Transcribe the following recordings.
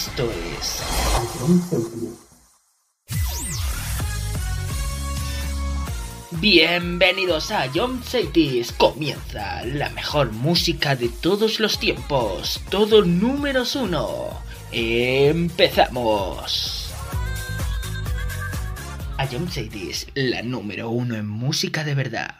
Esto es... Bienvenidos a John Cities. Comienza la mejor música de todos los tiempos. Todo números uno. Empezamos. A John Cities, la número uno en música de verdad.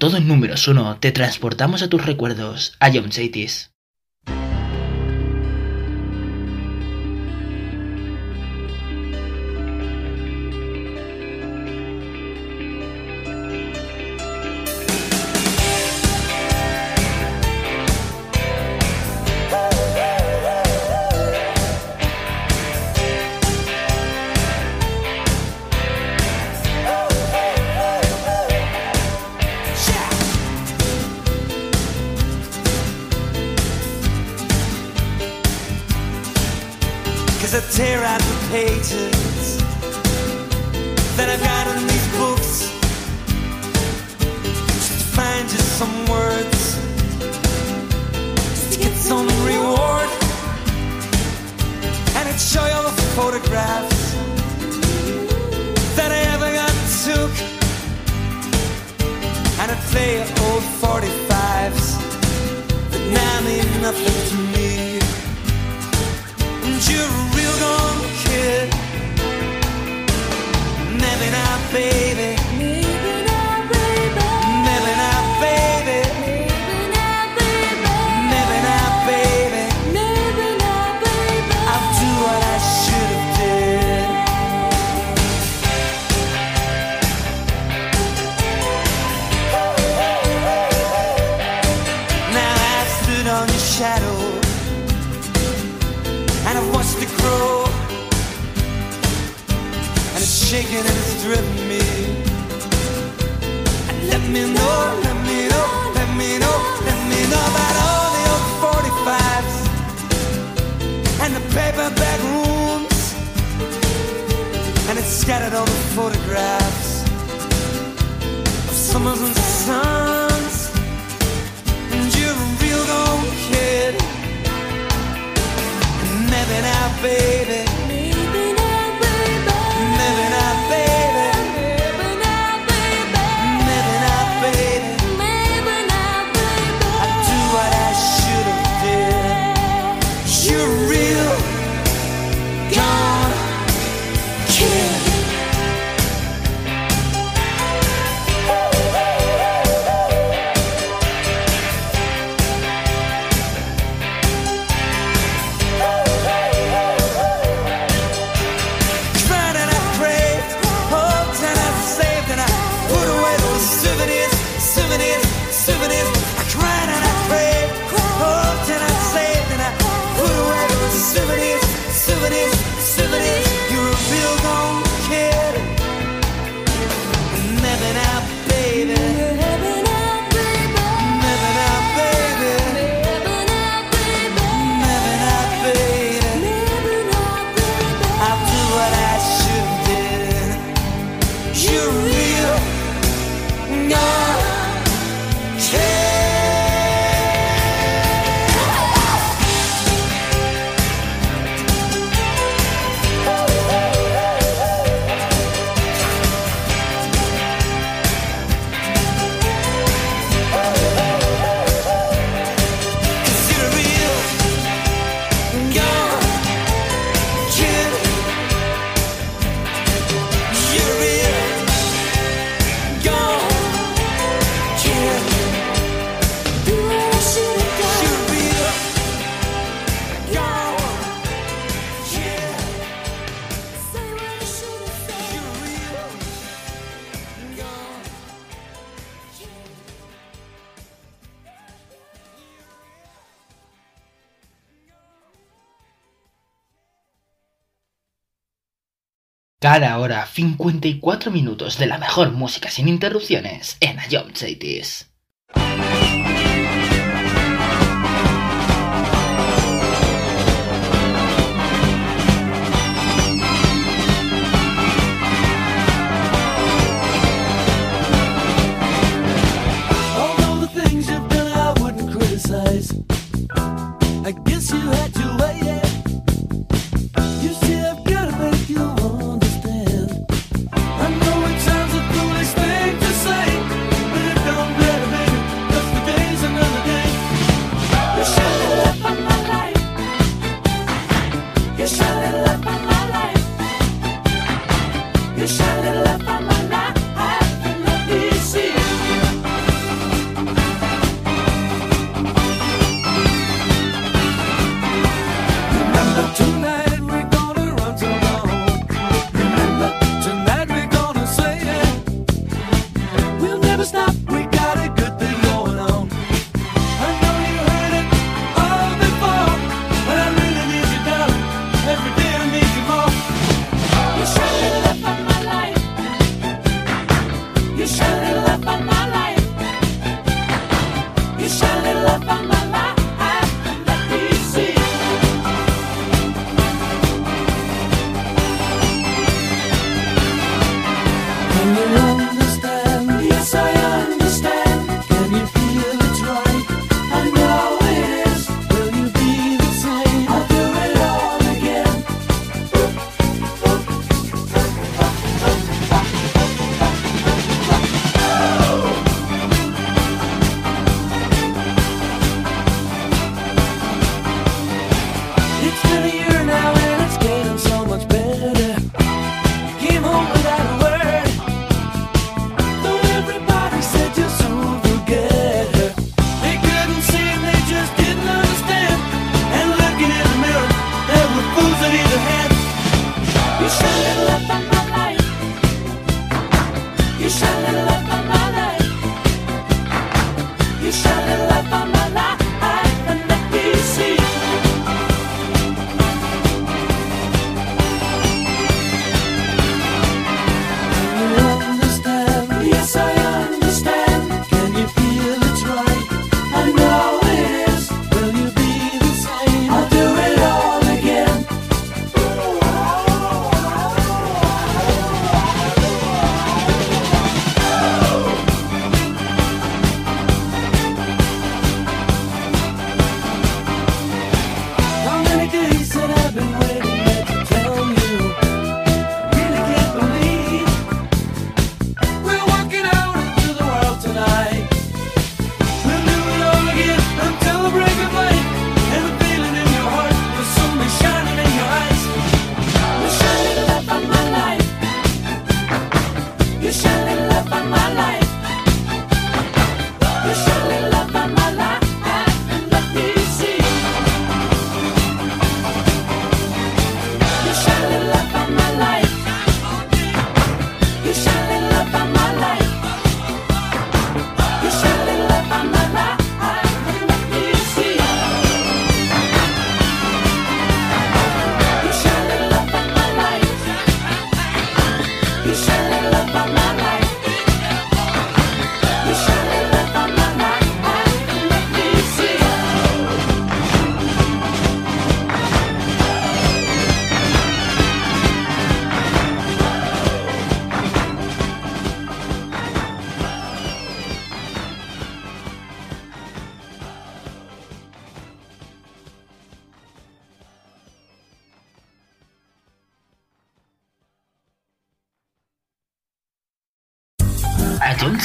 Todo en números uno te transportamos a tus recuerdos, a John Chaitis. Ahora 54 minutos de la mejor música sin interrupciones en Ion Cities.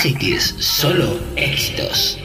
Cities, solo éxitos.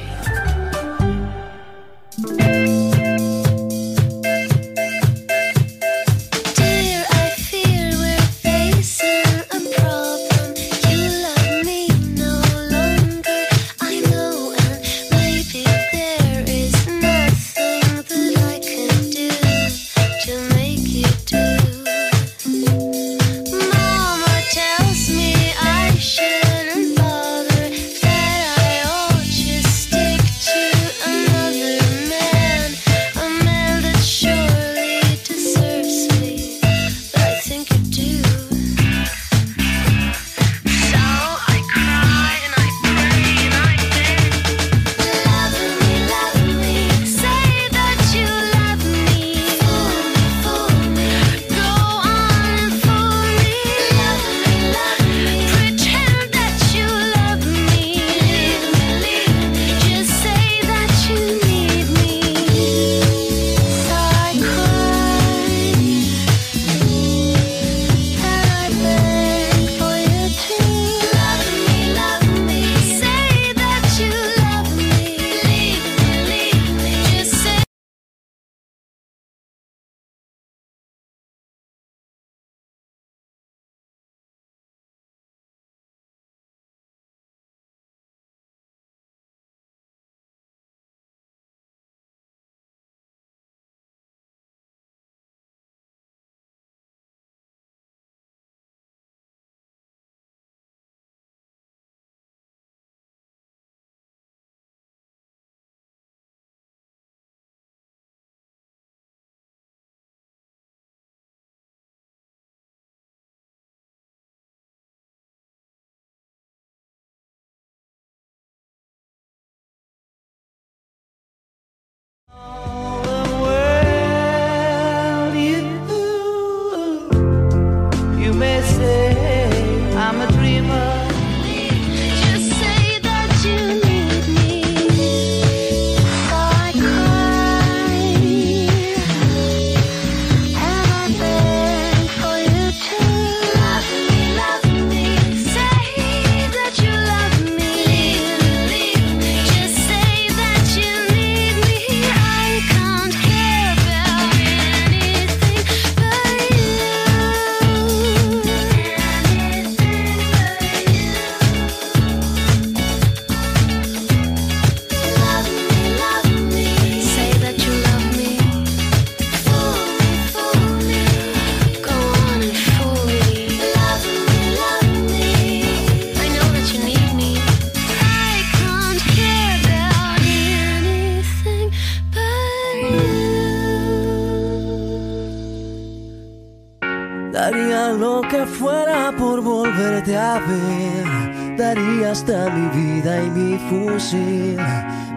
hasta mi vida y mi fusil,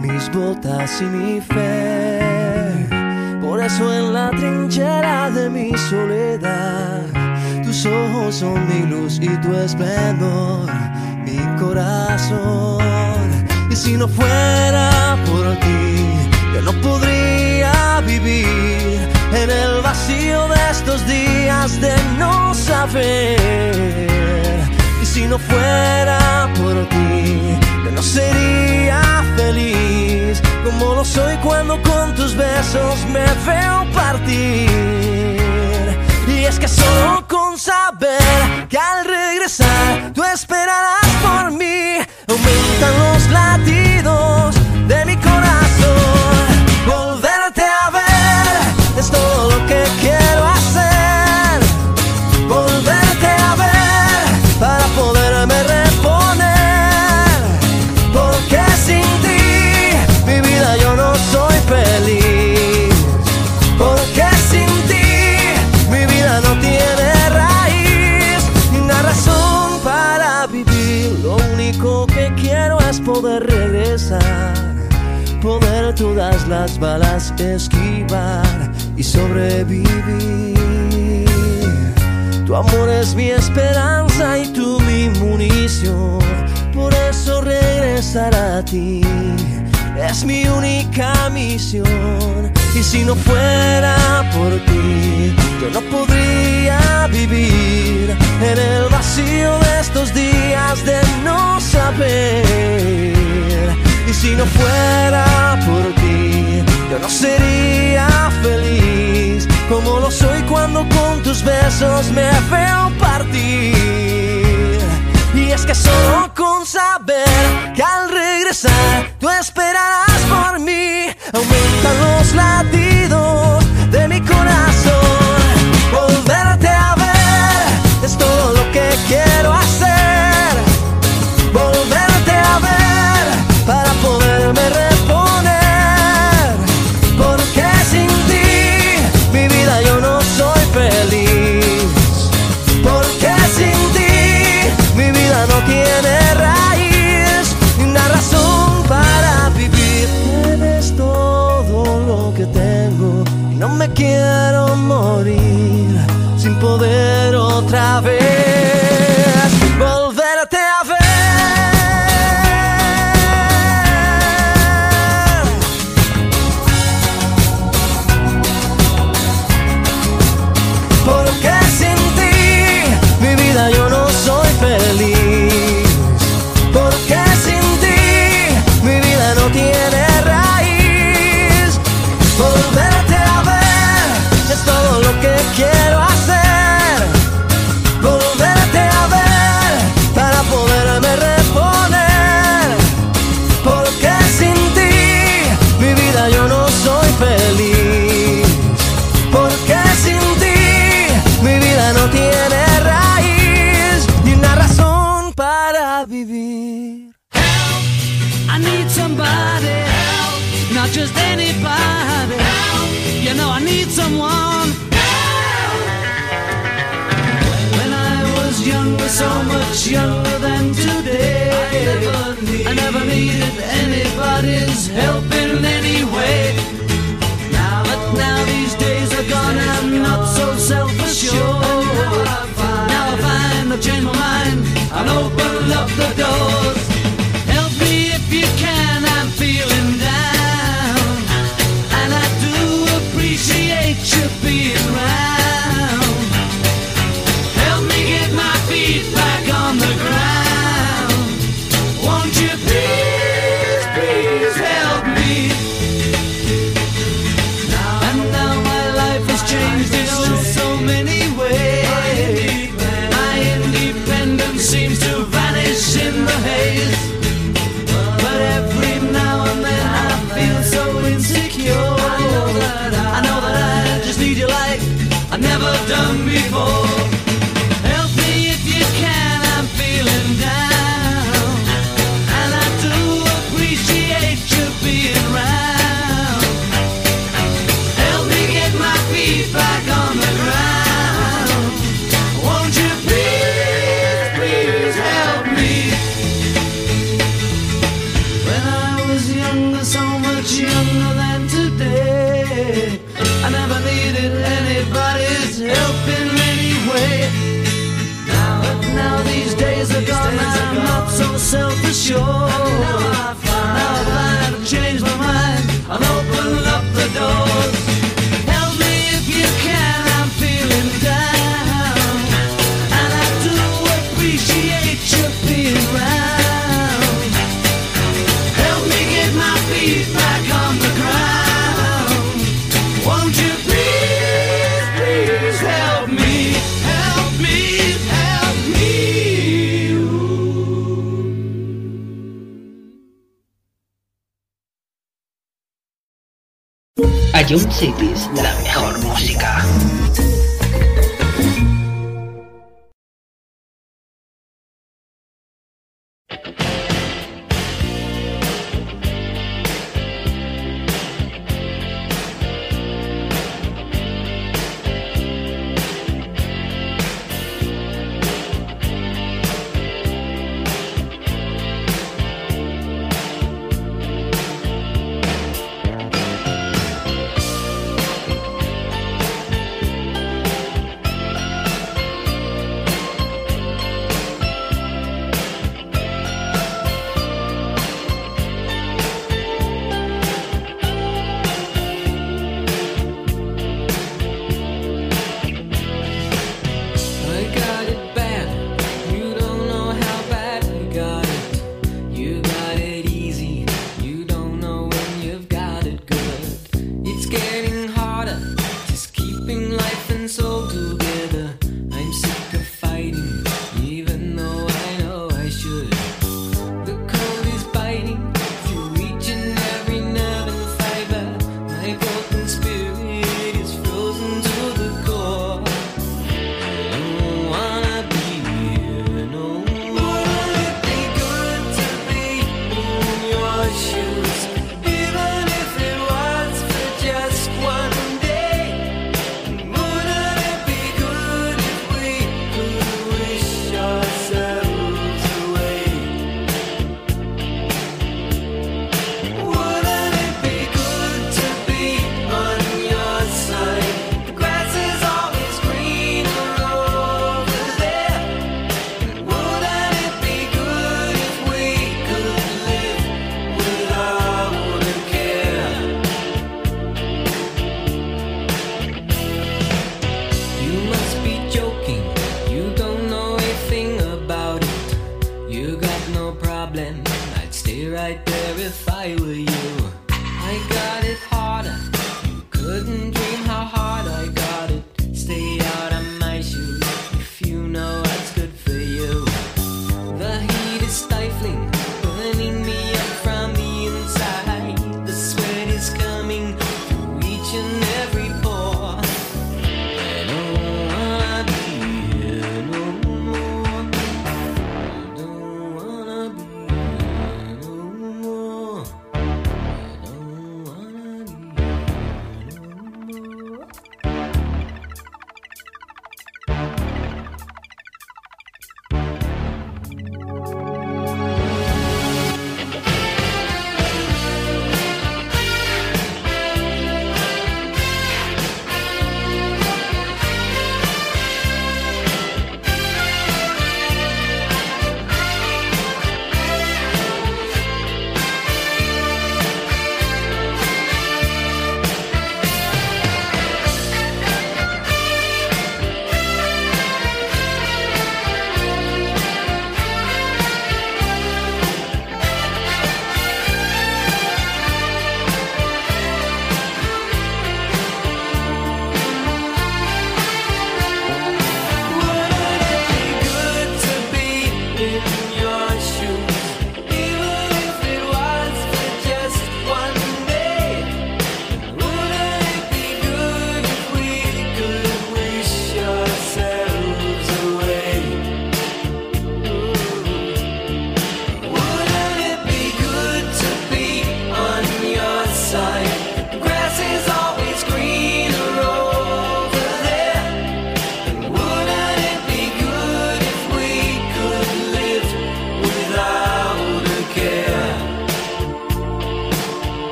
mis botas y mi fe. Por eso en la trinchera de mi soledad, tus ojos son mi luz y tu esplendor, mi corazón. Y si no fuera por ti, yo no podría vivir en el vacío de estos días de no saber si no fuera por ti, yo no sería feliz como lo soy cuando con tus besos me veo partir. Y es que solo con saber que al regresar tú esperarás balas esquivar y sobrevivir. Tu amor es mi esperanza y tú mi munición, por eso regresar a ti. Es mi única misión y si no fuera por ti, yo no podría vivir en el vacío de estos días de no saber. Y si no fuera por ti, sería feliz como lo soy cuando con tus besos me veo partir. Y es que solo con saber que al regresar tú esperarás por mí, aumentan los latidos de mi corazón.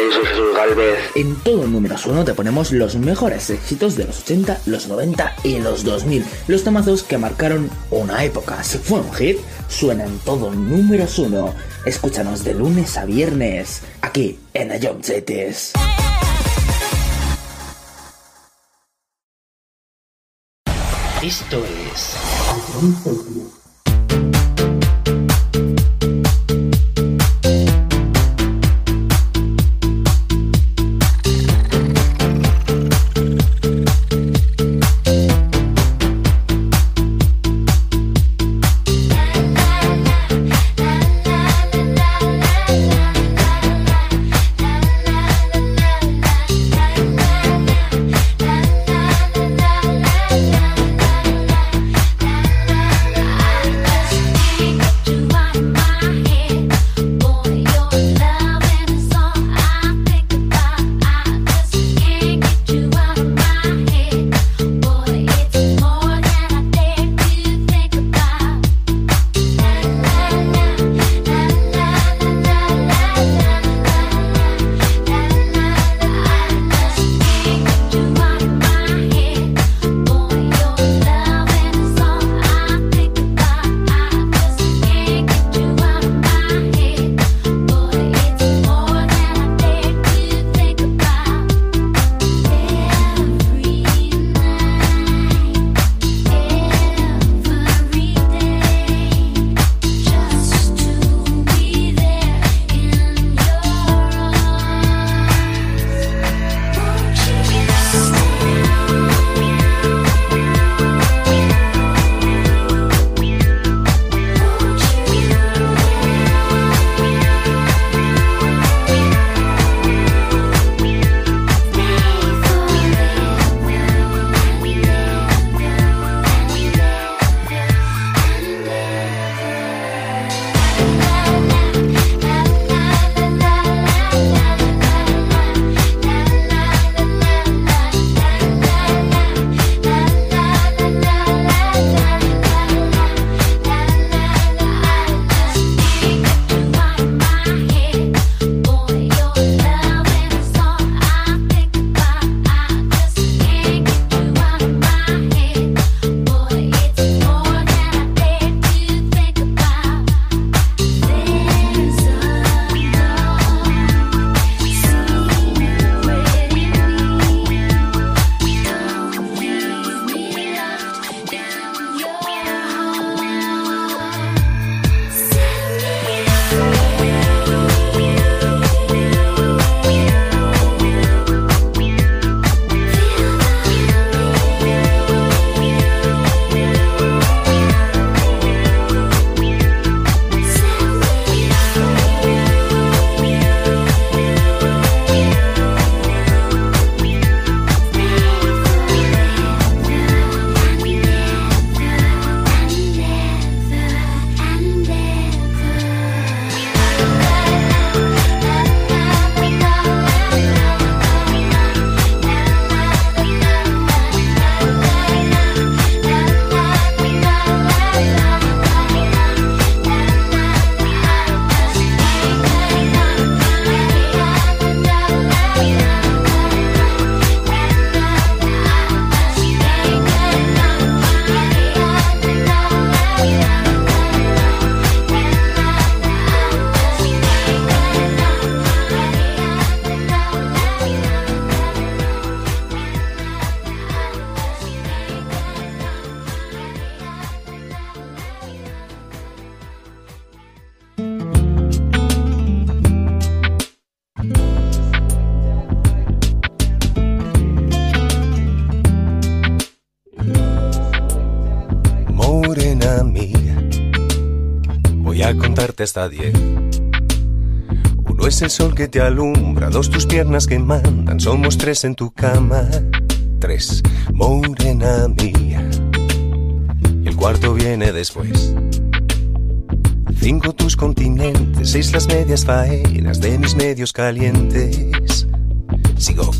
Jesús Galvez. En todo número 1 te ponemos los mejores éxitos de los 80, los 90 y los 2000. Los tomazos que marcaron una época. Si fue un hit, suena en todo número 1. Escúchanos de lunes a viernes, aquí en Ayom Zetes. Esto es... hasta diez. Uno es el sol que te alumbra, dos tus piernas que mandan, somos tres en tu cama. Tres, morena mía. El cuarto viene después. Cinco tus continentes, seis las medias faenas de mis medios calientes. Sigo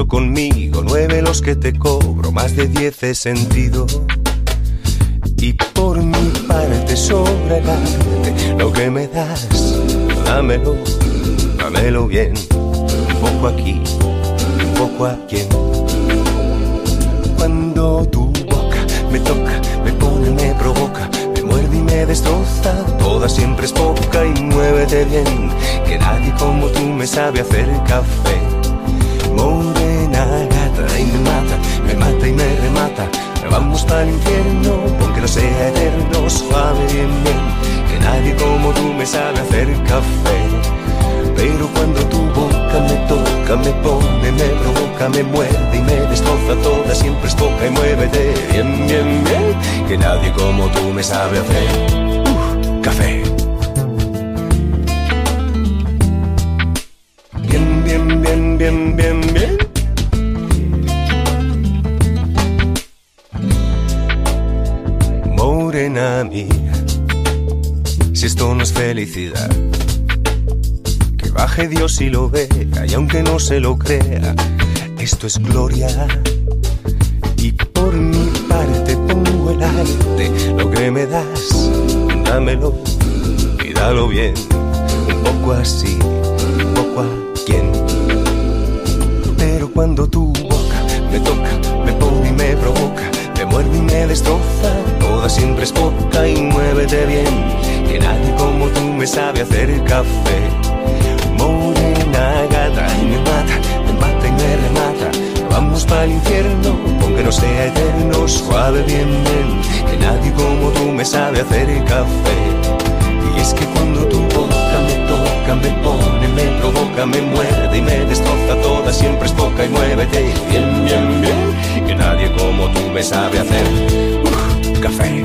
conmigo, nueve los que te cobro, más de diez he sentido. Y por mi parte sobra lo que me das, dámelo, dámelo bien. Un poco aquí, un poco aquí. me toca, me pone, me provoca, me muerde y me destroza. Toda siempre es poca y muévete bien, que nadie como tú me sabe hacer café. Morena gata y me mata, me mata y me remata. Vamos para el infierno, aunque no sea eterno, suave bien, bien, que nadie como tú me sabe hacer café. Pero cuando tu boca me toca, me pone, me provoca, me muerde y me destroza toda, siempre es poca y muévete bien, bien, bien, que nadie como tú me sabe hacer uh, café. Felicidad que baje Dios y lo vea, y aunque no se lo crea, esto es gloria. Y por mi parte pongo el arte, lo que me das, dámelo y dalo bien, un poco así, un poco a quien. Pero cuando tu boca me toca, me pone y me provoca, me muerde y me destroza, toda siempre es poca y muévete bien, que nadie como tú me sabe hacer café morena gata y me mata, me mata y me remata. Vamos para el infierno, aunque no sea eterno, suave bien, bien, que nadie como tú me sabe hacer café. Y es que cuando tu boca me toca, me pone, me provoca, me muerde y me destroza toda, siempre es poca y muévete bien, bien, bien, que nadie como tú me sabe hacer uh, café.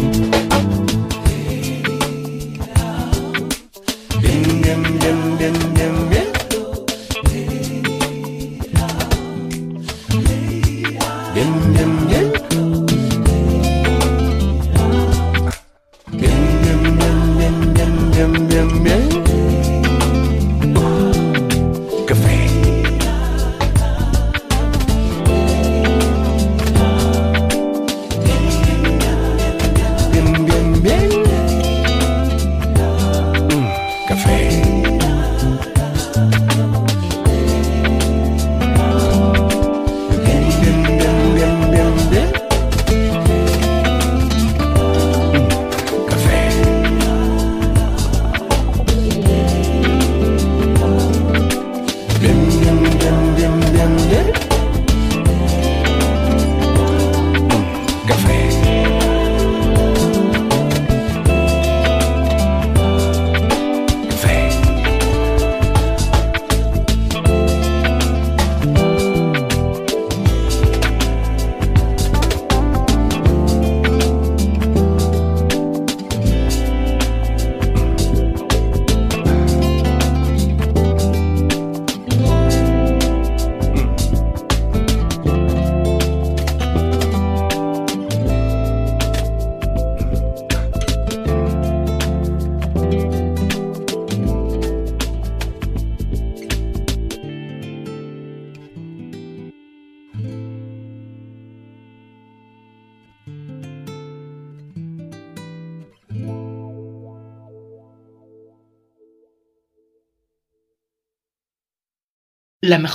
绵绵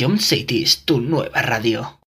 Ion City es tu nueva radio.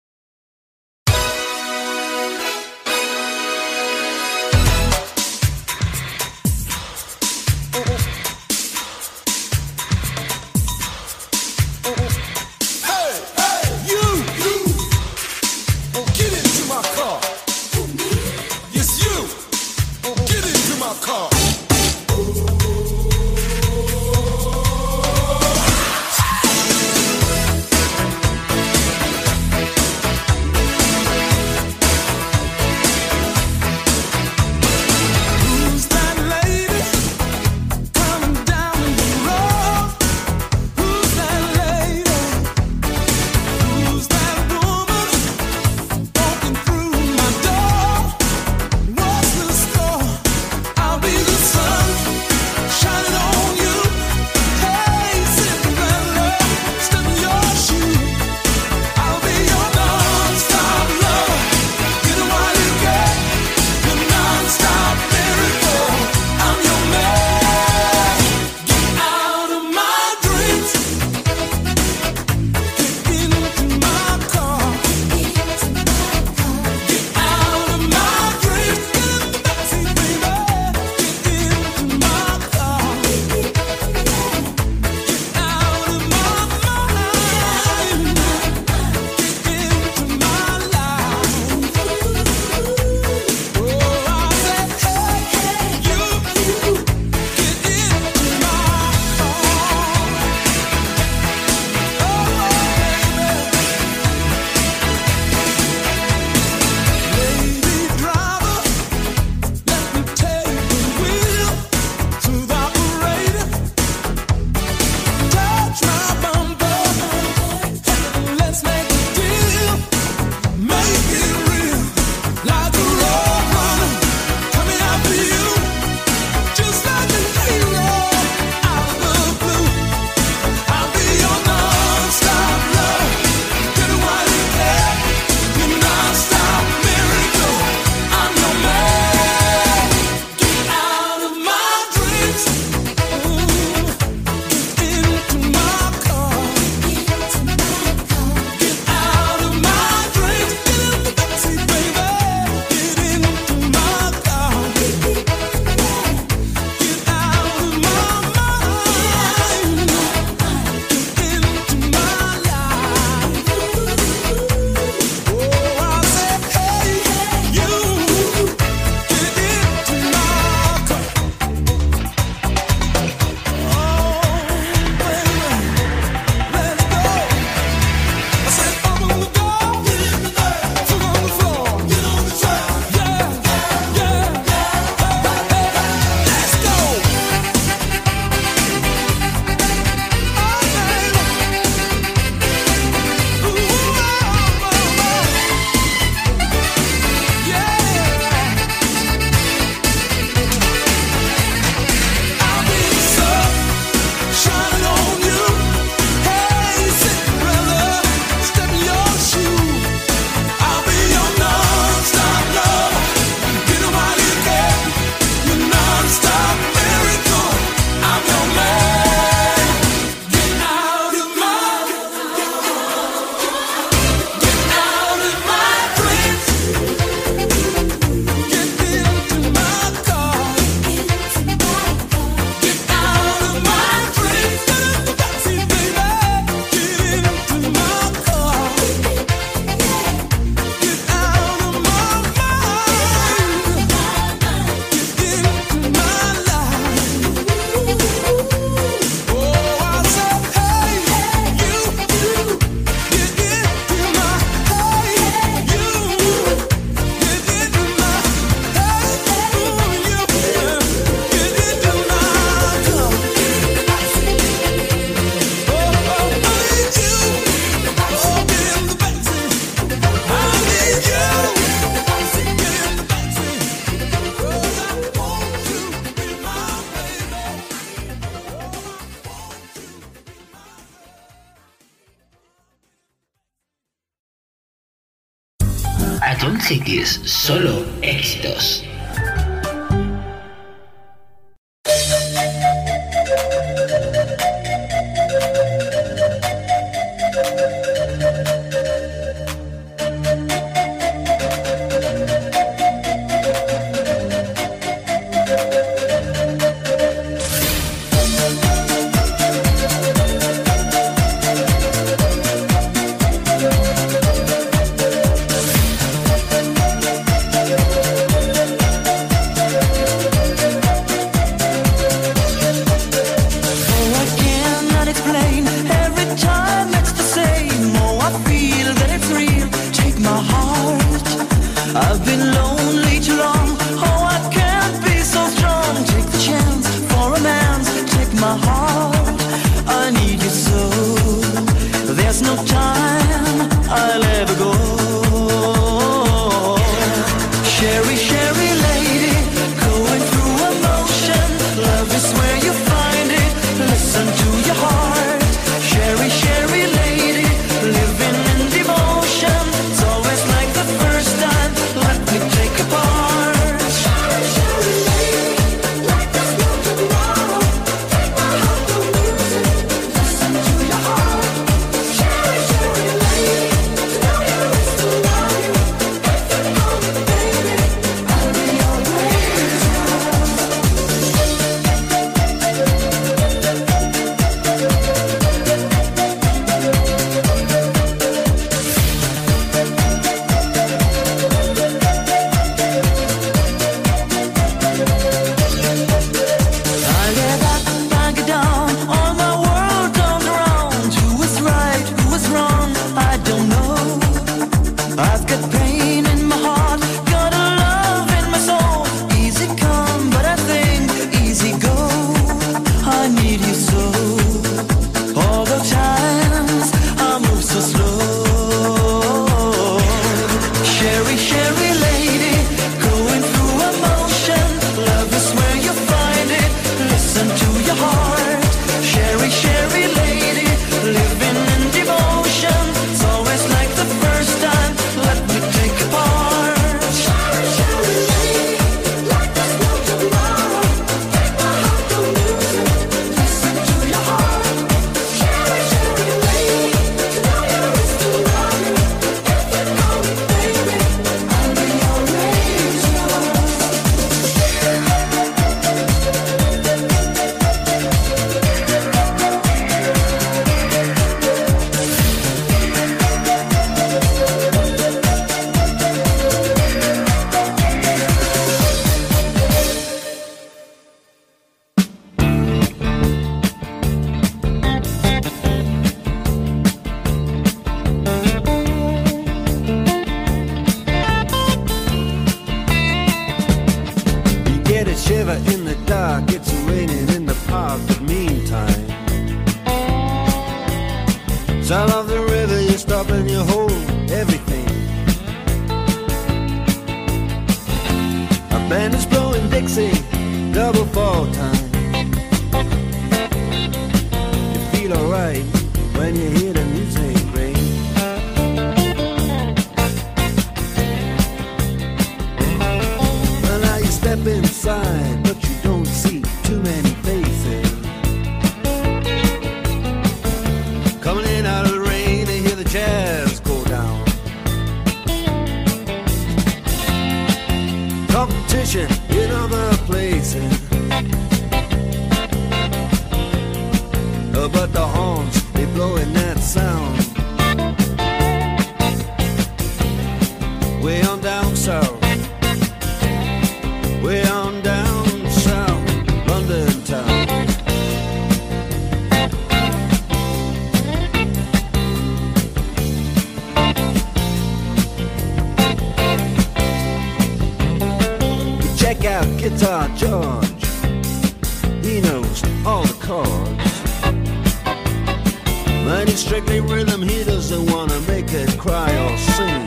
And he's strictly rhythm, he doesn't wanna make it cry or sing.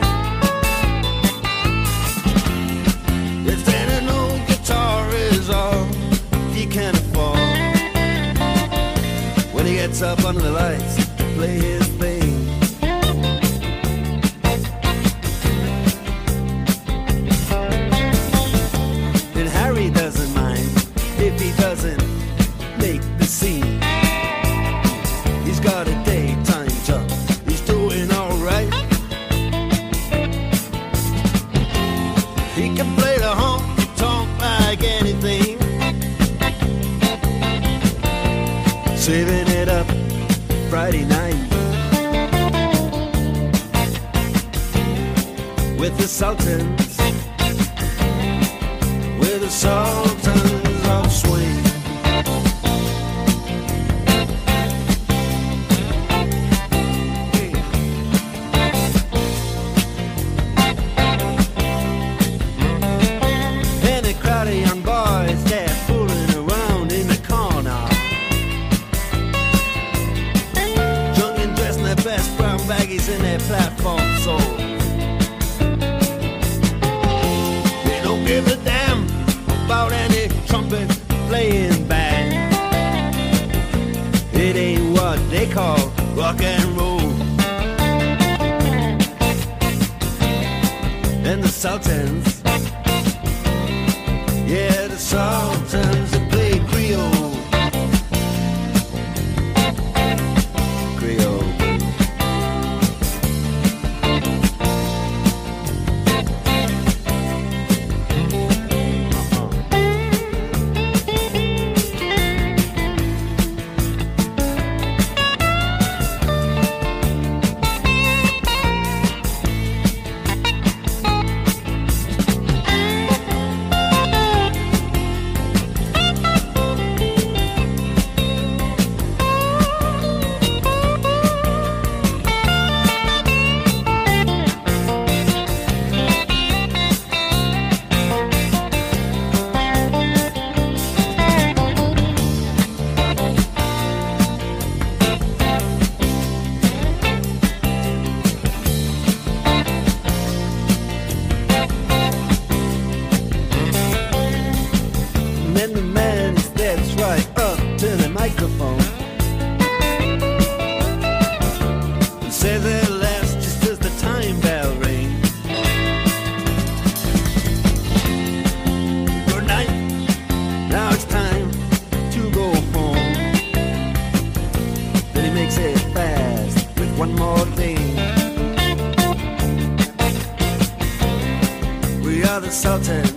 If any new guitar is all he can afford, when he gets up under the lights, play his bass. consultant.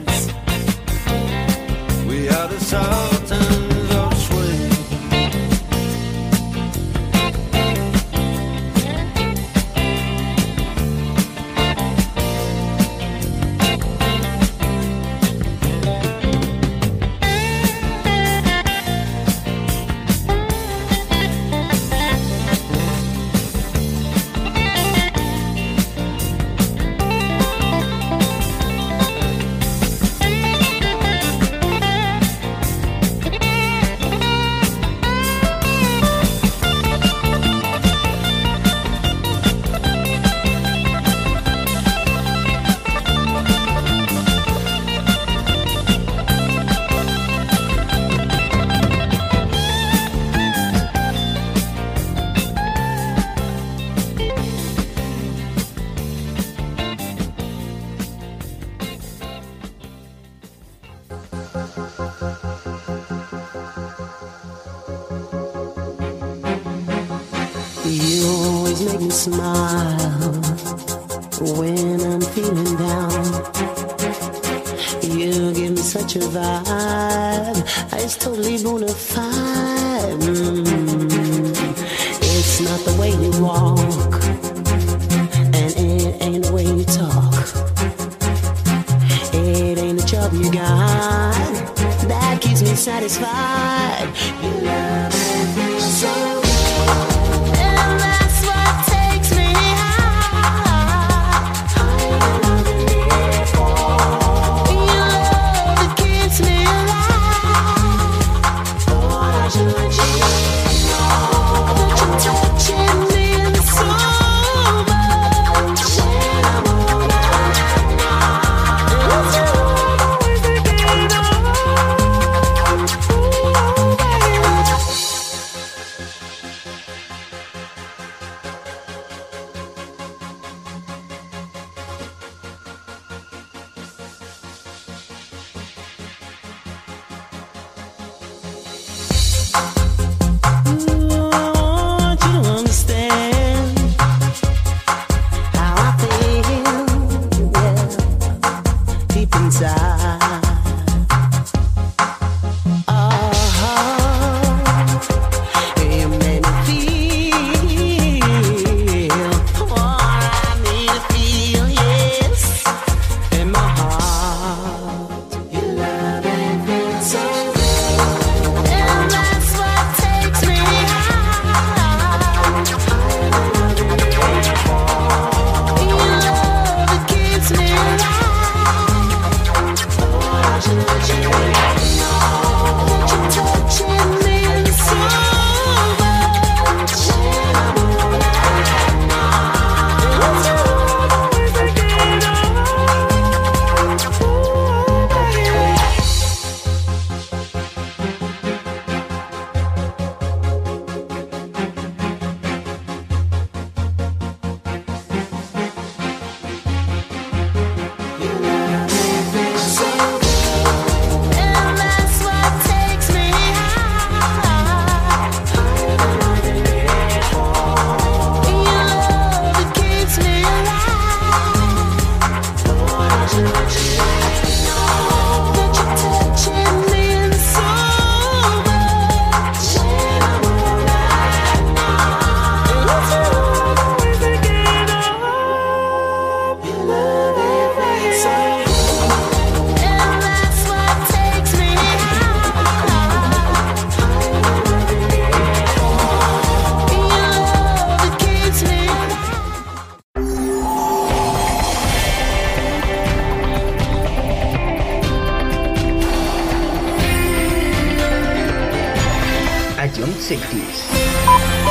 mais.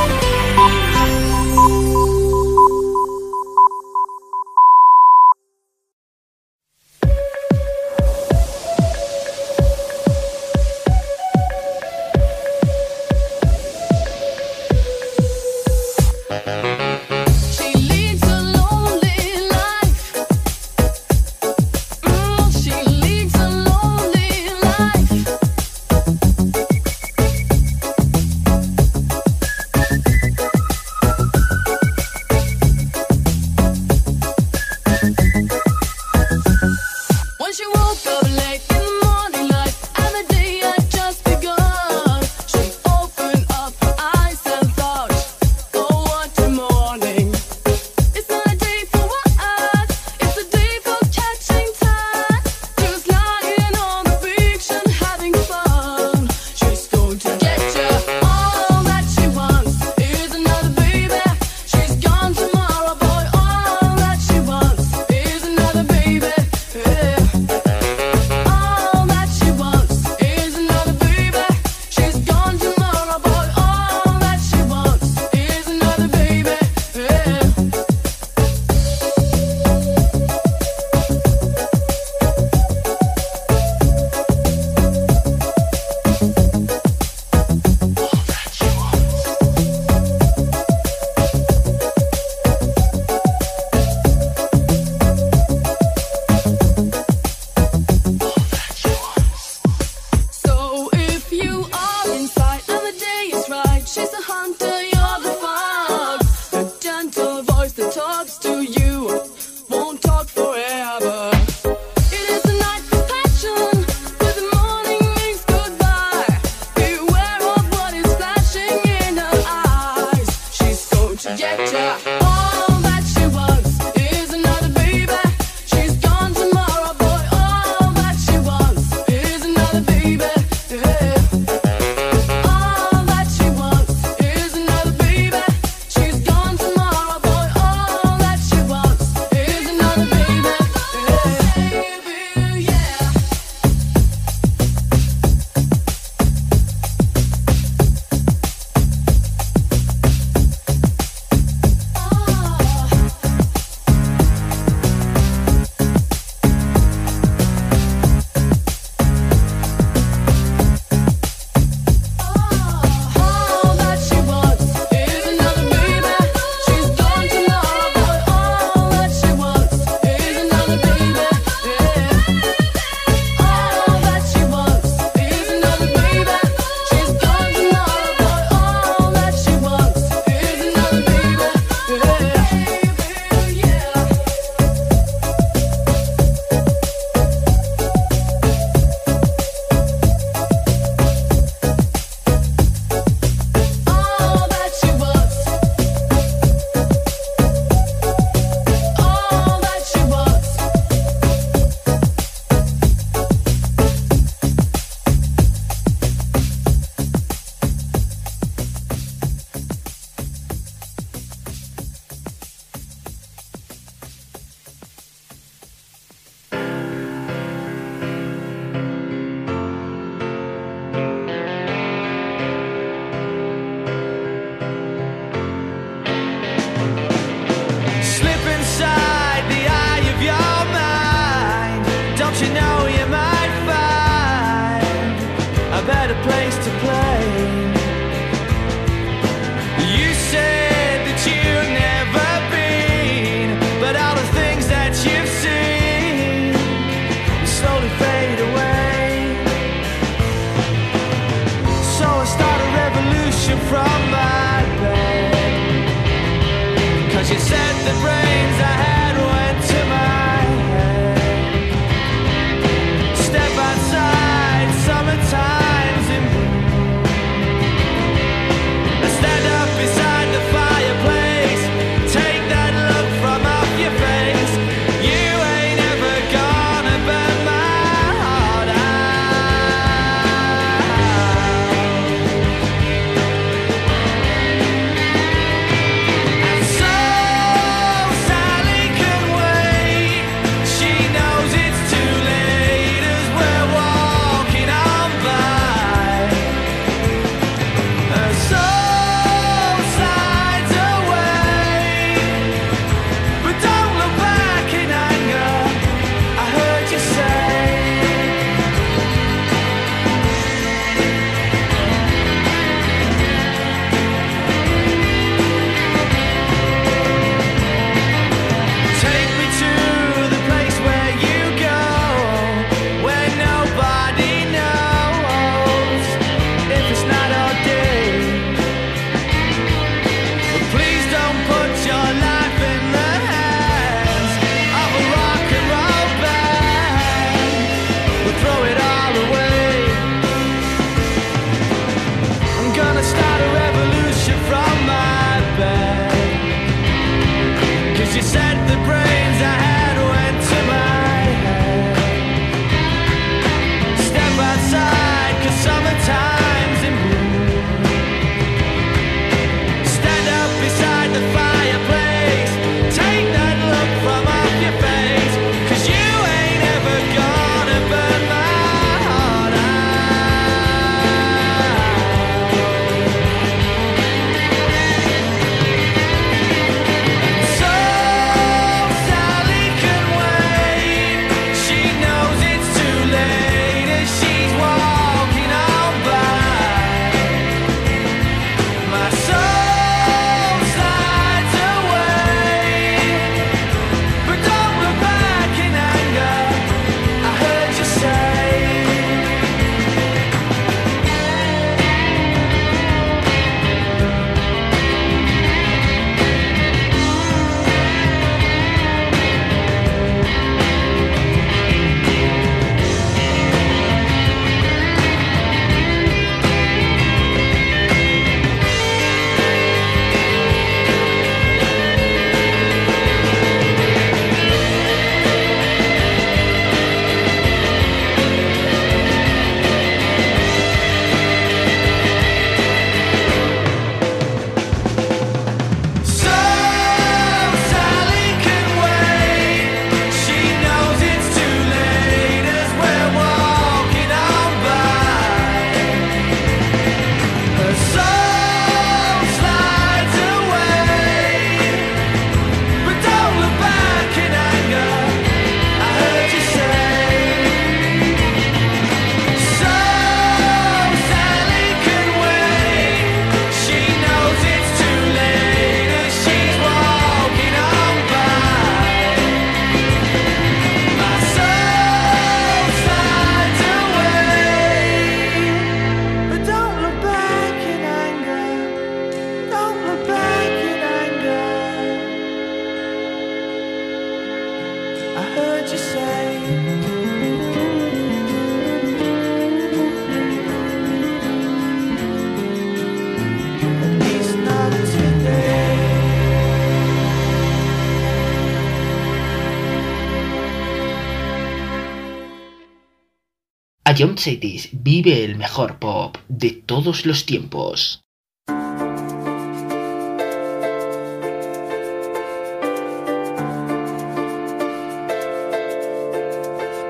John Cities vive el mejor pop de todos los tiempos.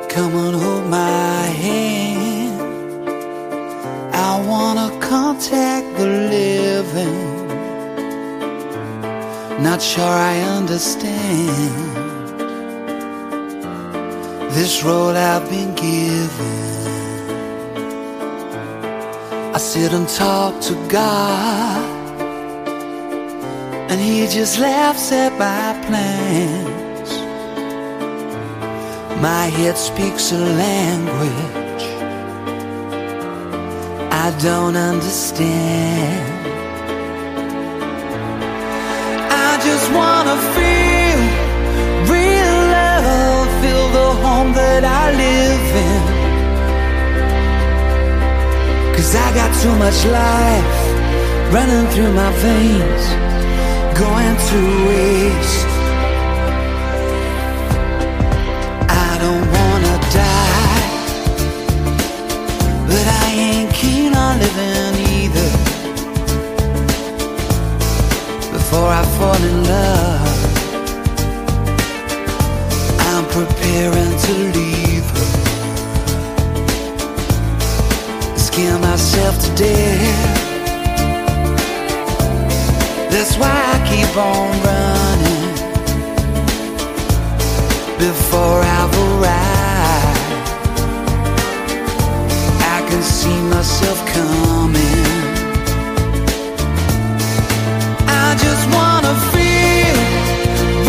Come and hold my hand. I wanna contact the living. Not sure I understand this road I've been sit and talk to God, and He just laughs at my plans. My head speaks a language I don't understand. I just wanna feel real love, feel the home that I live in. Cause I got too much life running through my veins, going to waste. I don't wanna die, but I ain't keen on living either. Before I fall in love, That's why I keep on running before I've arrived. I can see myself coming. I just wanna feel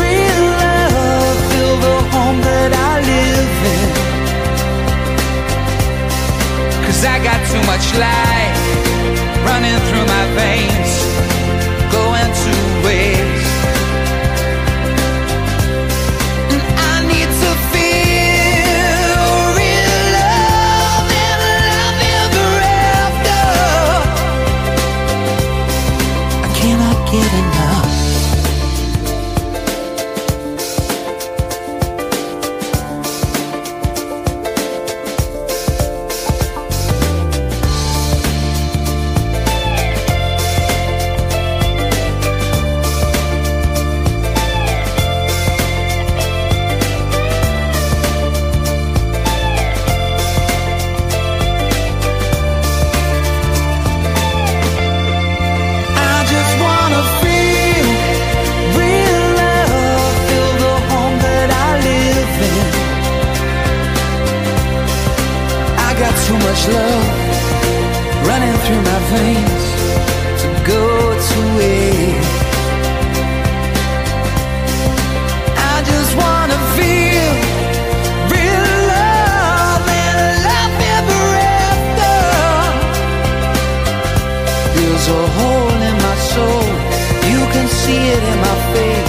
real love, feel the home that I live in. Cause I got too much life running through my veins, much love running through my veins to go to waste. I just wanna feel real love and love ever after. There's a hole in my soul, you can see it in my face.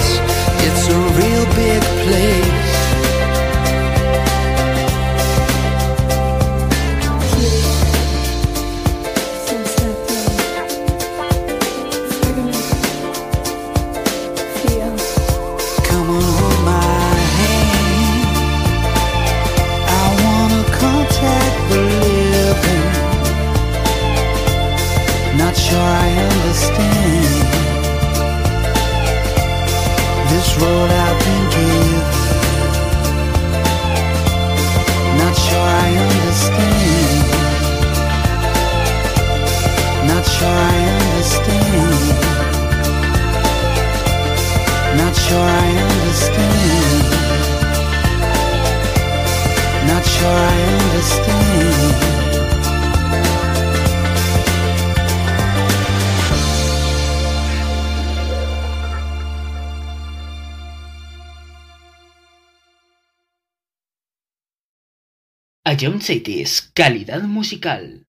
Cities, calidad musical.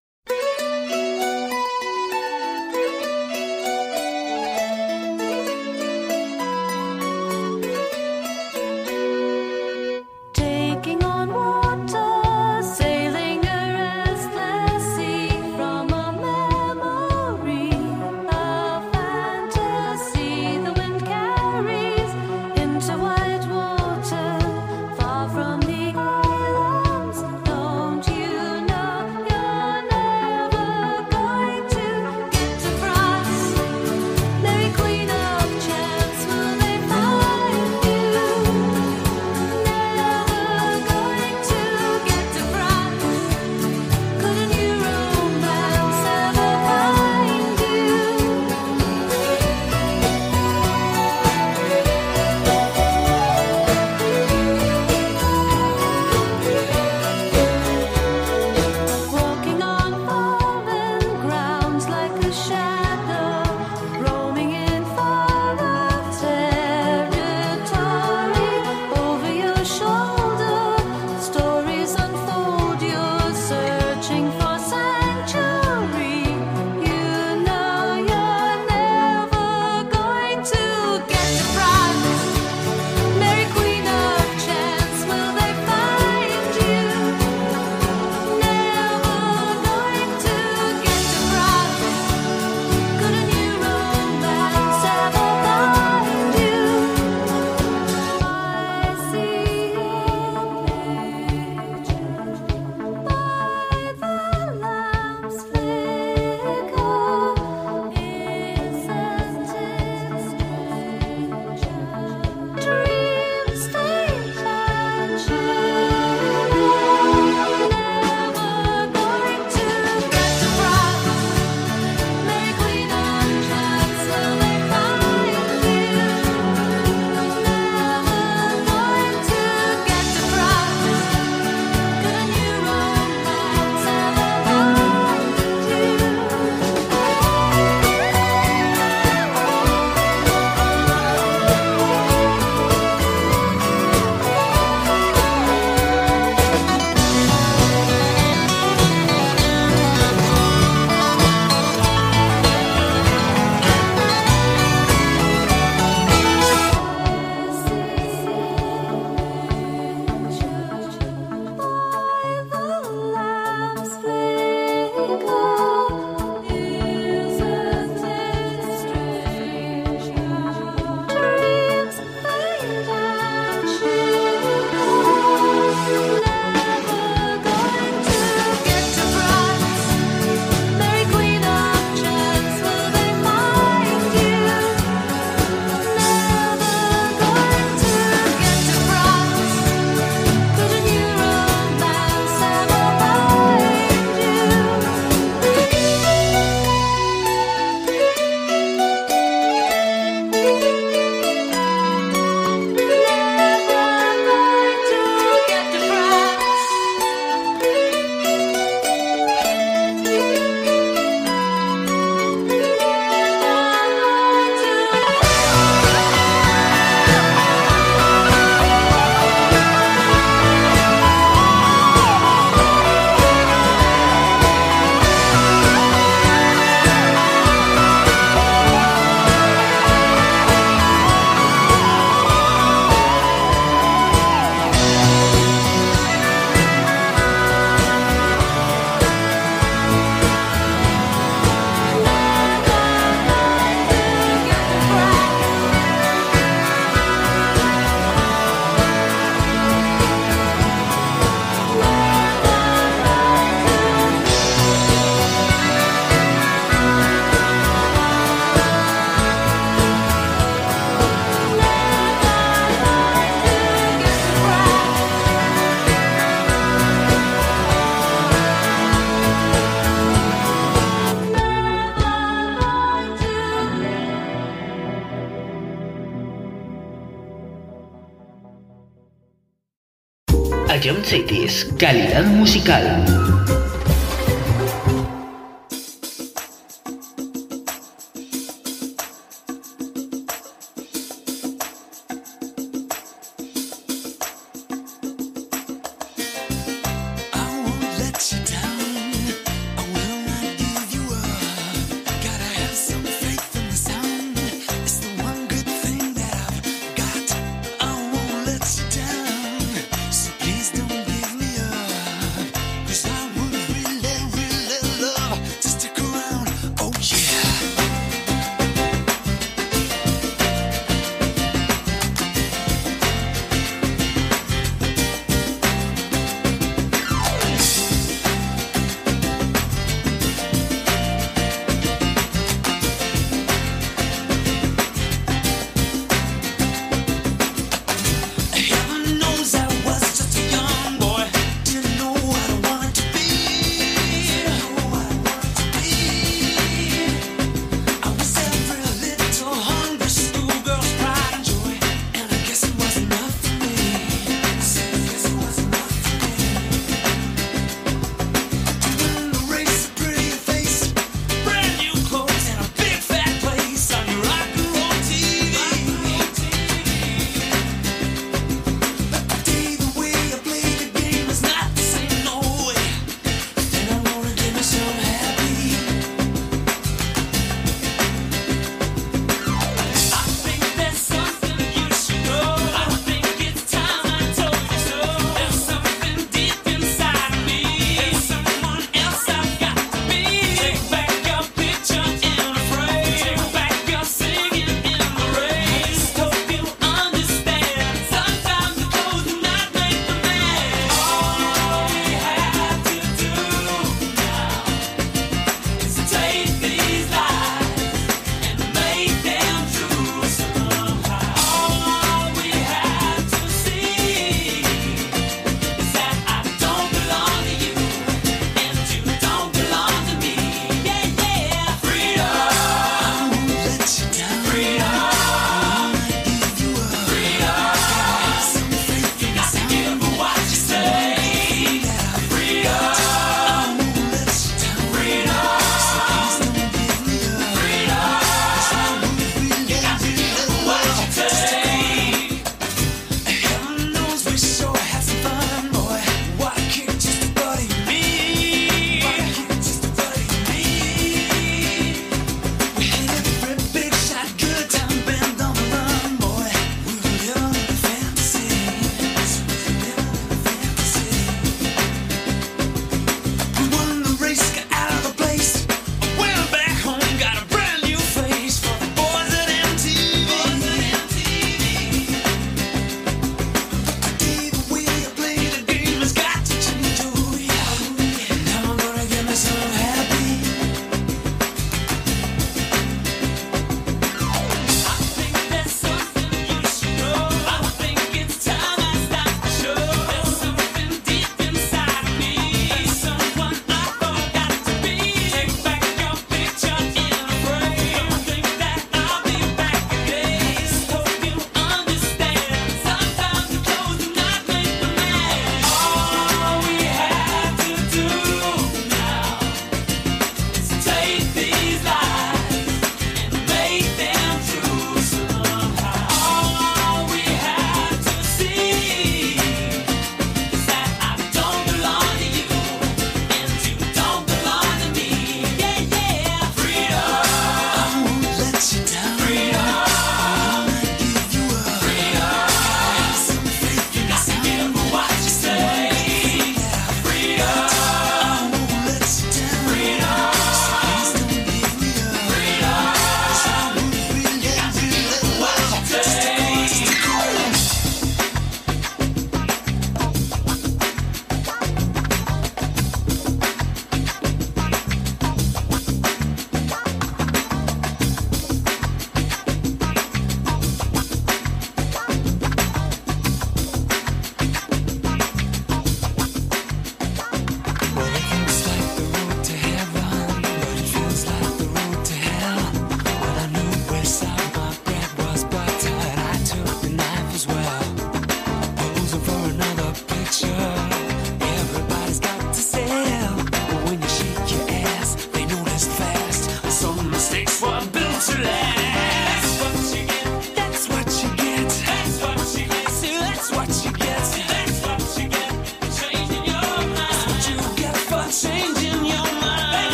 Cities, calidad musical.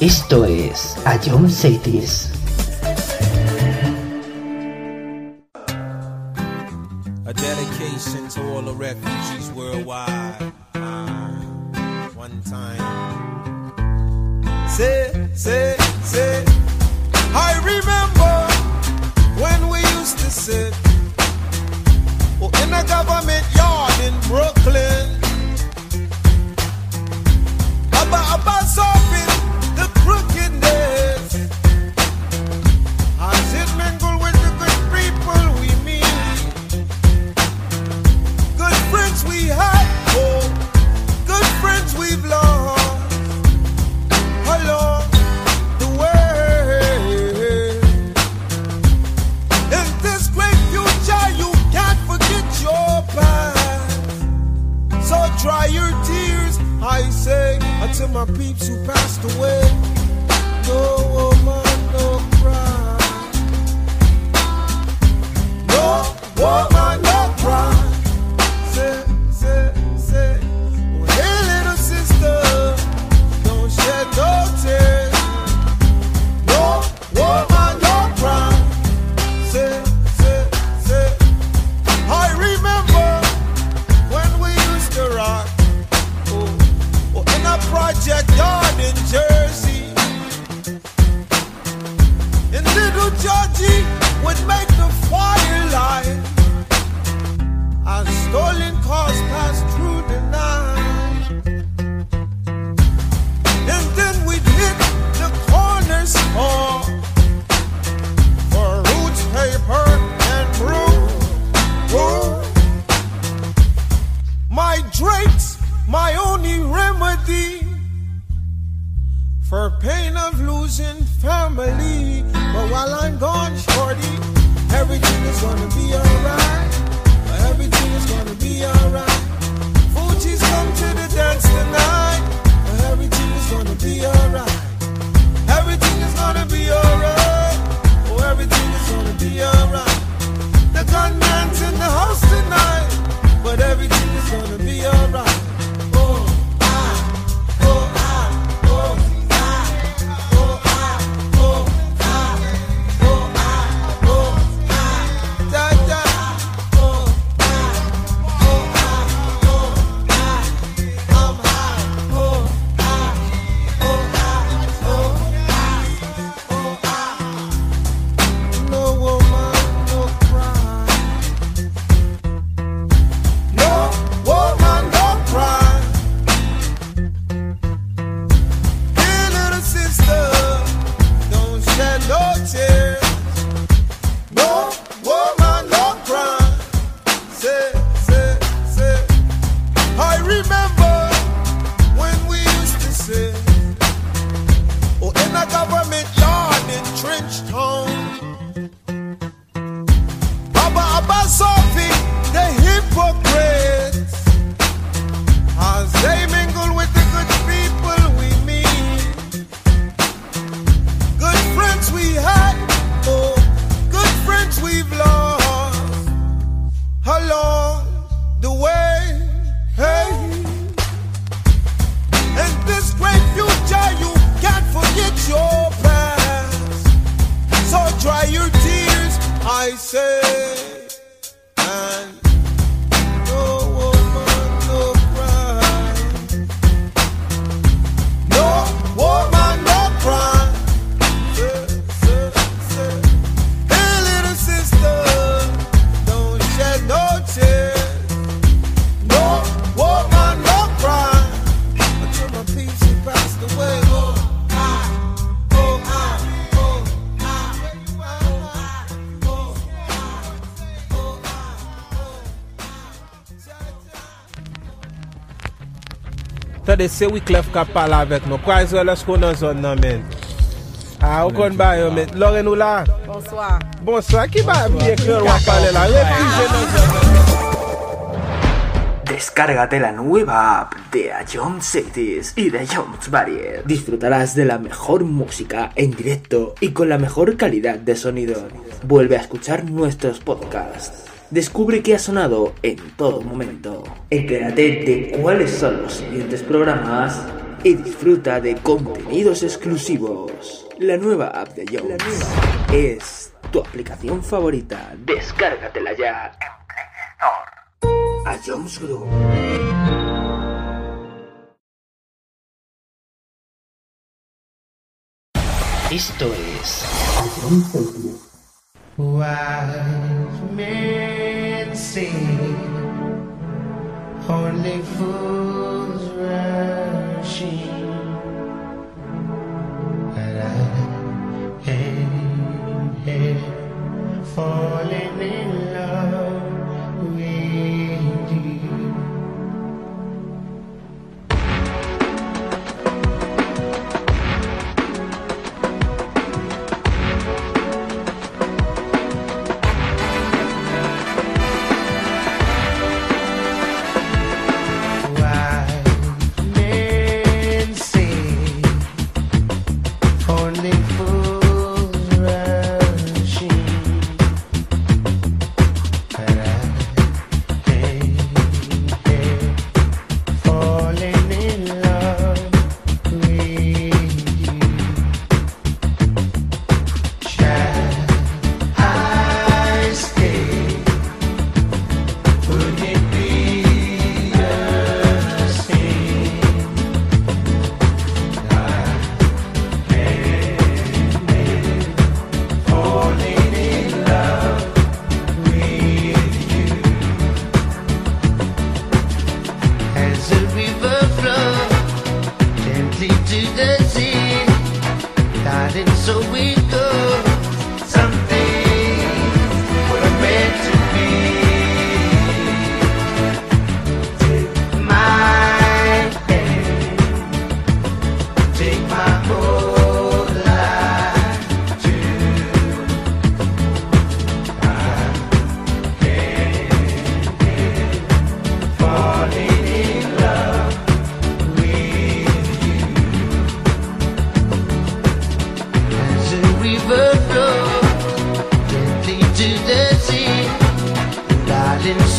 Esto es A John A dedication to all the refugees worldwide. Uh, one time. Say, say, say. I remember when we used to sit oh, in a government yard in Brooklyn. I say unto my peeps who passed away, no woman, no cry. No woman, no stolen cars passed through the night. And then we'd hit the corner store for roots, paper, and brew. brew. My drinks, my only remedy for pain of losing family. But while I'm gone, shorty, everything is gonna be alright. Be alright. Come to the dance tonight. Everything is gonna be alright. Everything is gonna be alright. Oh, everything is gonna be alright. The gunman's in the house tonight, but everything is gonna be alright. Se Wyclef ka pala avek nou. Kwa izwe lè sko nan zon nan men? Ha, ou kon ba yo men? Loren ou la? Bonsoir. Bonsoir, ki ba biye kler wap pale la? Refugee nan zon nan men. Descárgate la nueva app de Ion Cities y de Jones Barrier. Disfrutarás de la mejor música en directo y con la mejor calidad de sonido. Vuelve a escuchar nuestros podcasts. Descubre qué ha sonado en todo momento. Entérate de cuáles son los siguientes programas y disfruta de contenidos exclusivos. La nueva app de Jones es tu aplicación favorita. Descárgatela ya en Play Store. A Jones Group. Esto es Wise men say only fools rush in, but I am here falling in love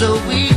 so we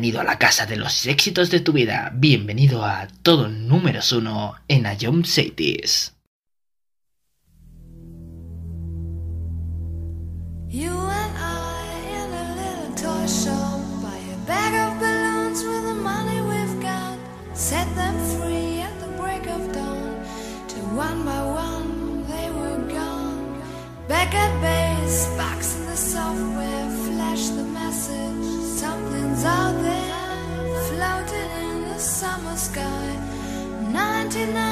Bienvenido a la casa de los éxitos de tu vida. Bienvenido a todo número uno en Ayom Cities. 99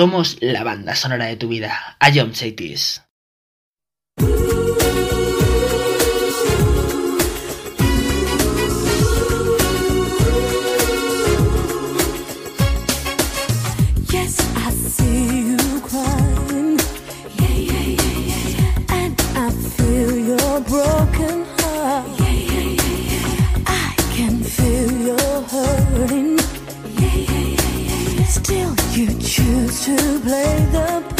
Somos la banda sonora de tu vida. I am Chaitis. to play the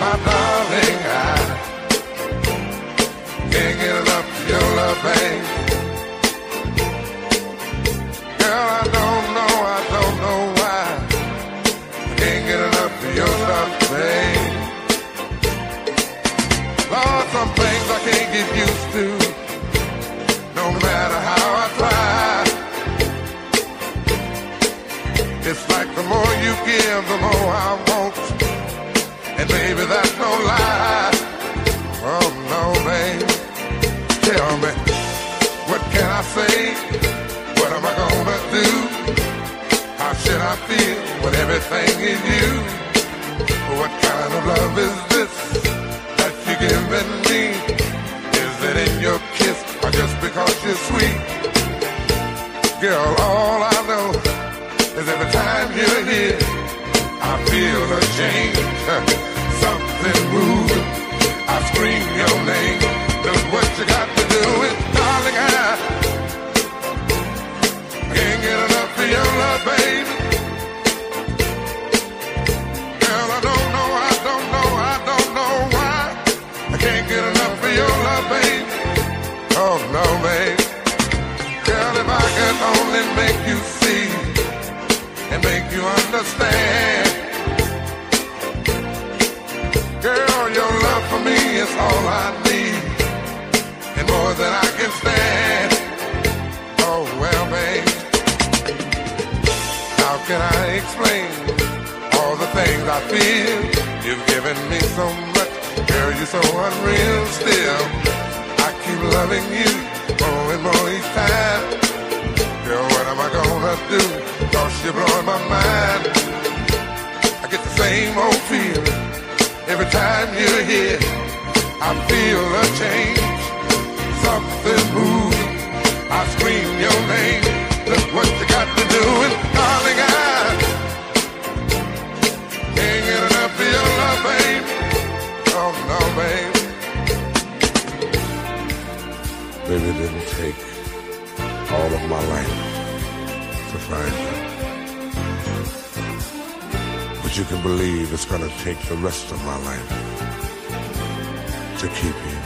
my darling, I can't get enough of your love, babe. Girl, I don't know, I don't know why, I can't get enough of your love, babe. Lord, some things I can't give you. you? What kind of love is this that you're giving me? Is it in your kiss or just because you're sweet? Girl, feel still. I keep loving you more and more each time. Girl, what am I gonna do? Cause you're blowing my mind. I get the same old feeling every time you're here. I feel a change, something moves. I scream your name. Look what you got to do, and darling, I can't get enough of your love, babe. Oh no, babe. Maybe it didn't take all of my life to find you. But you can believe it's going to take the rest of my life to keep you.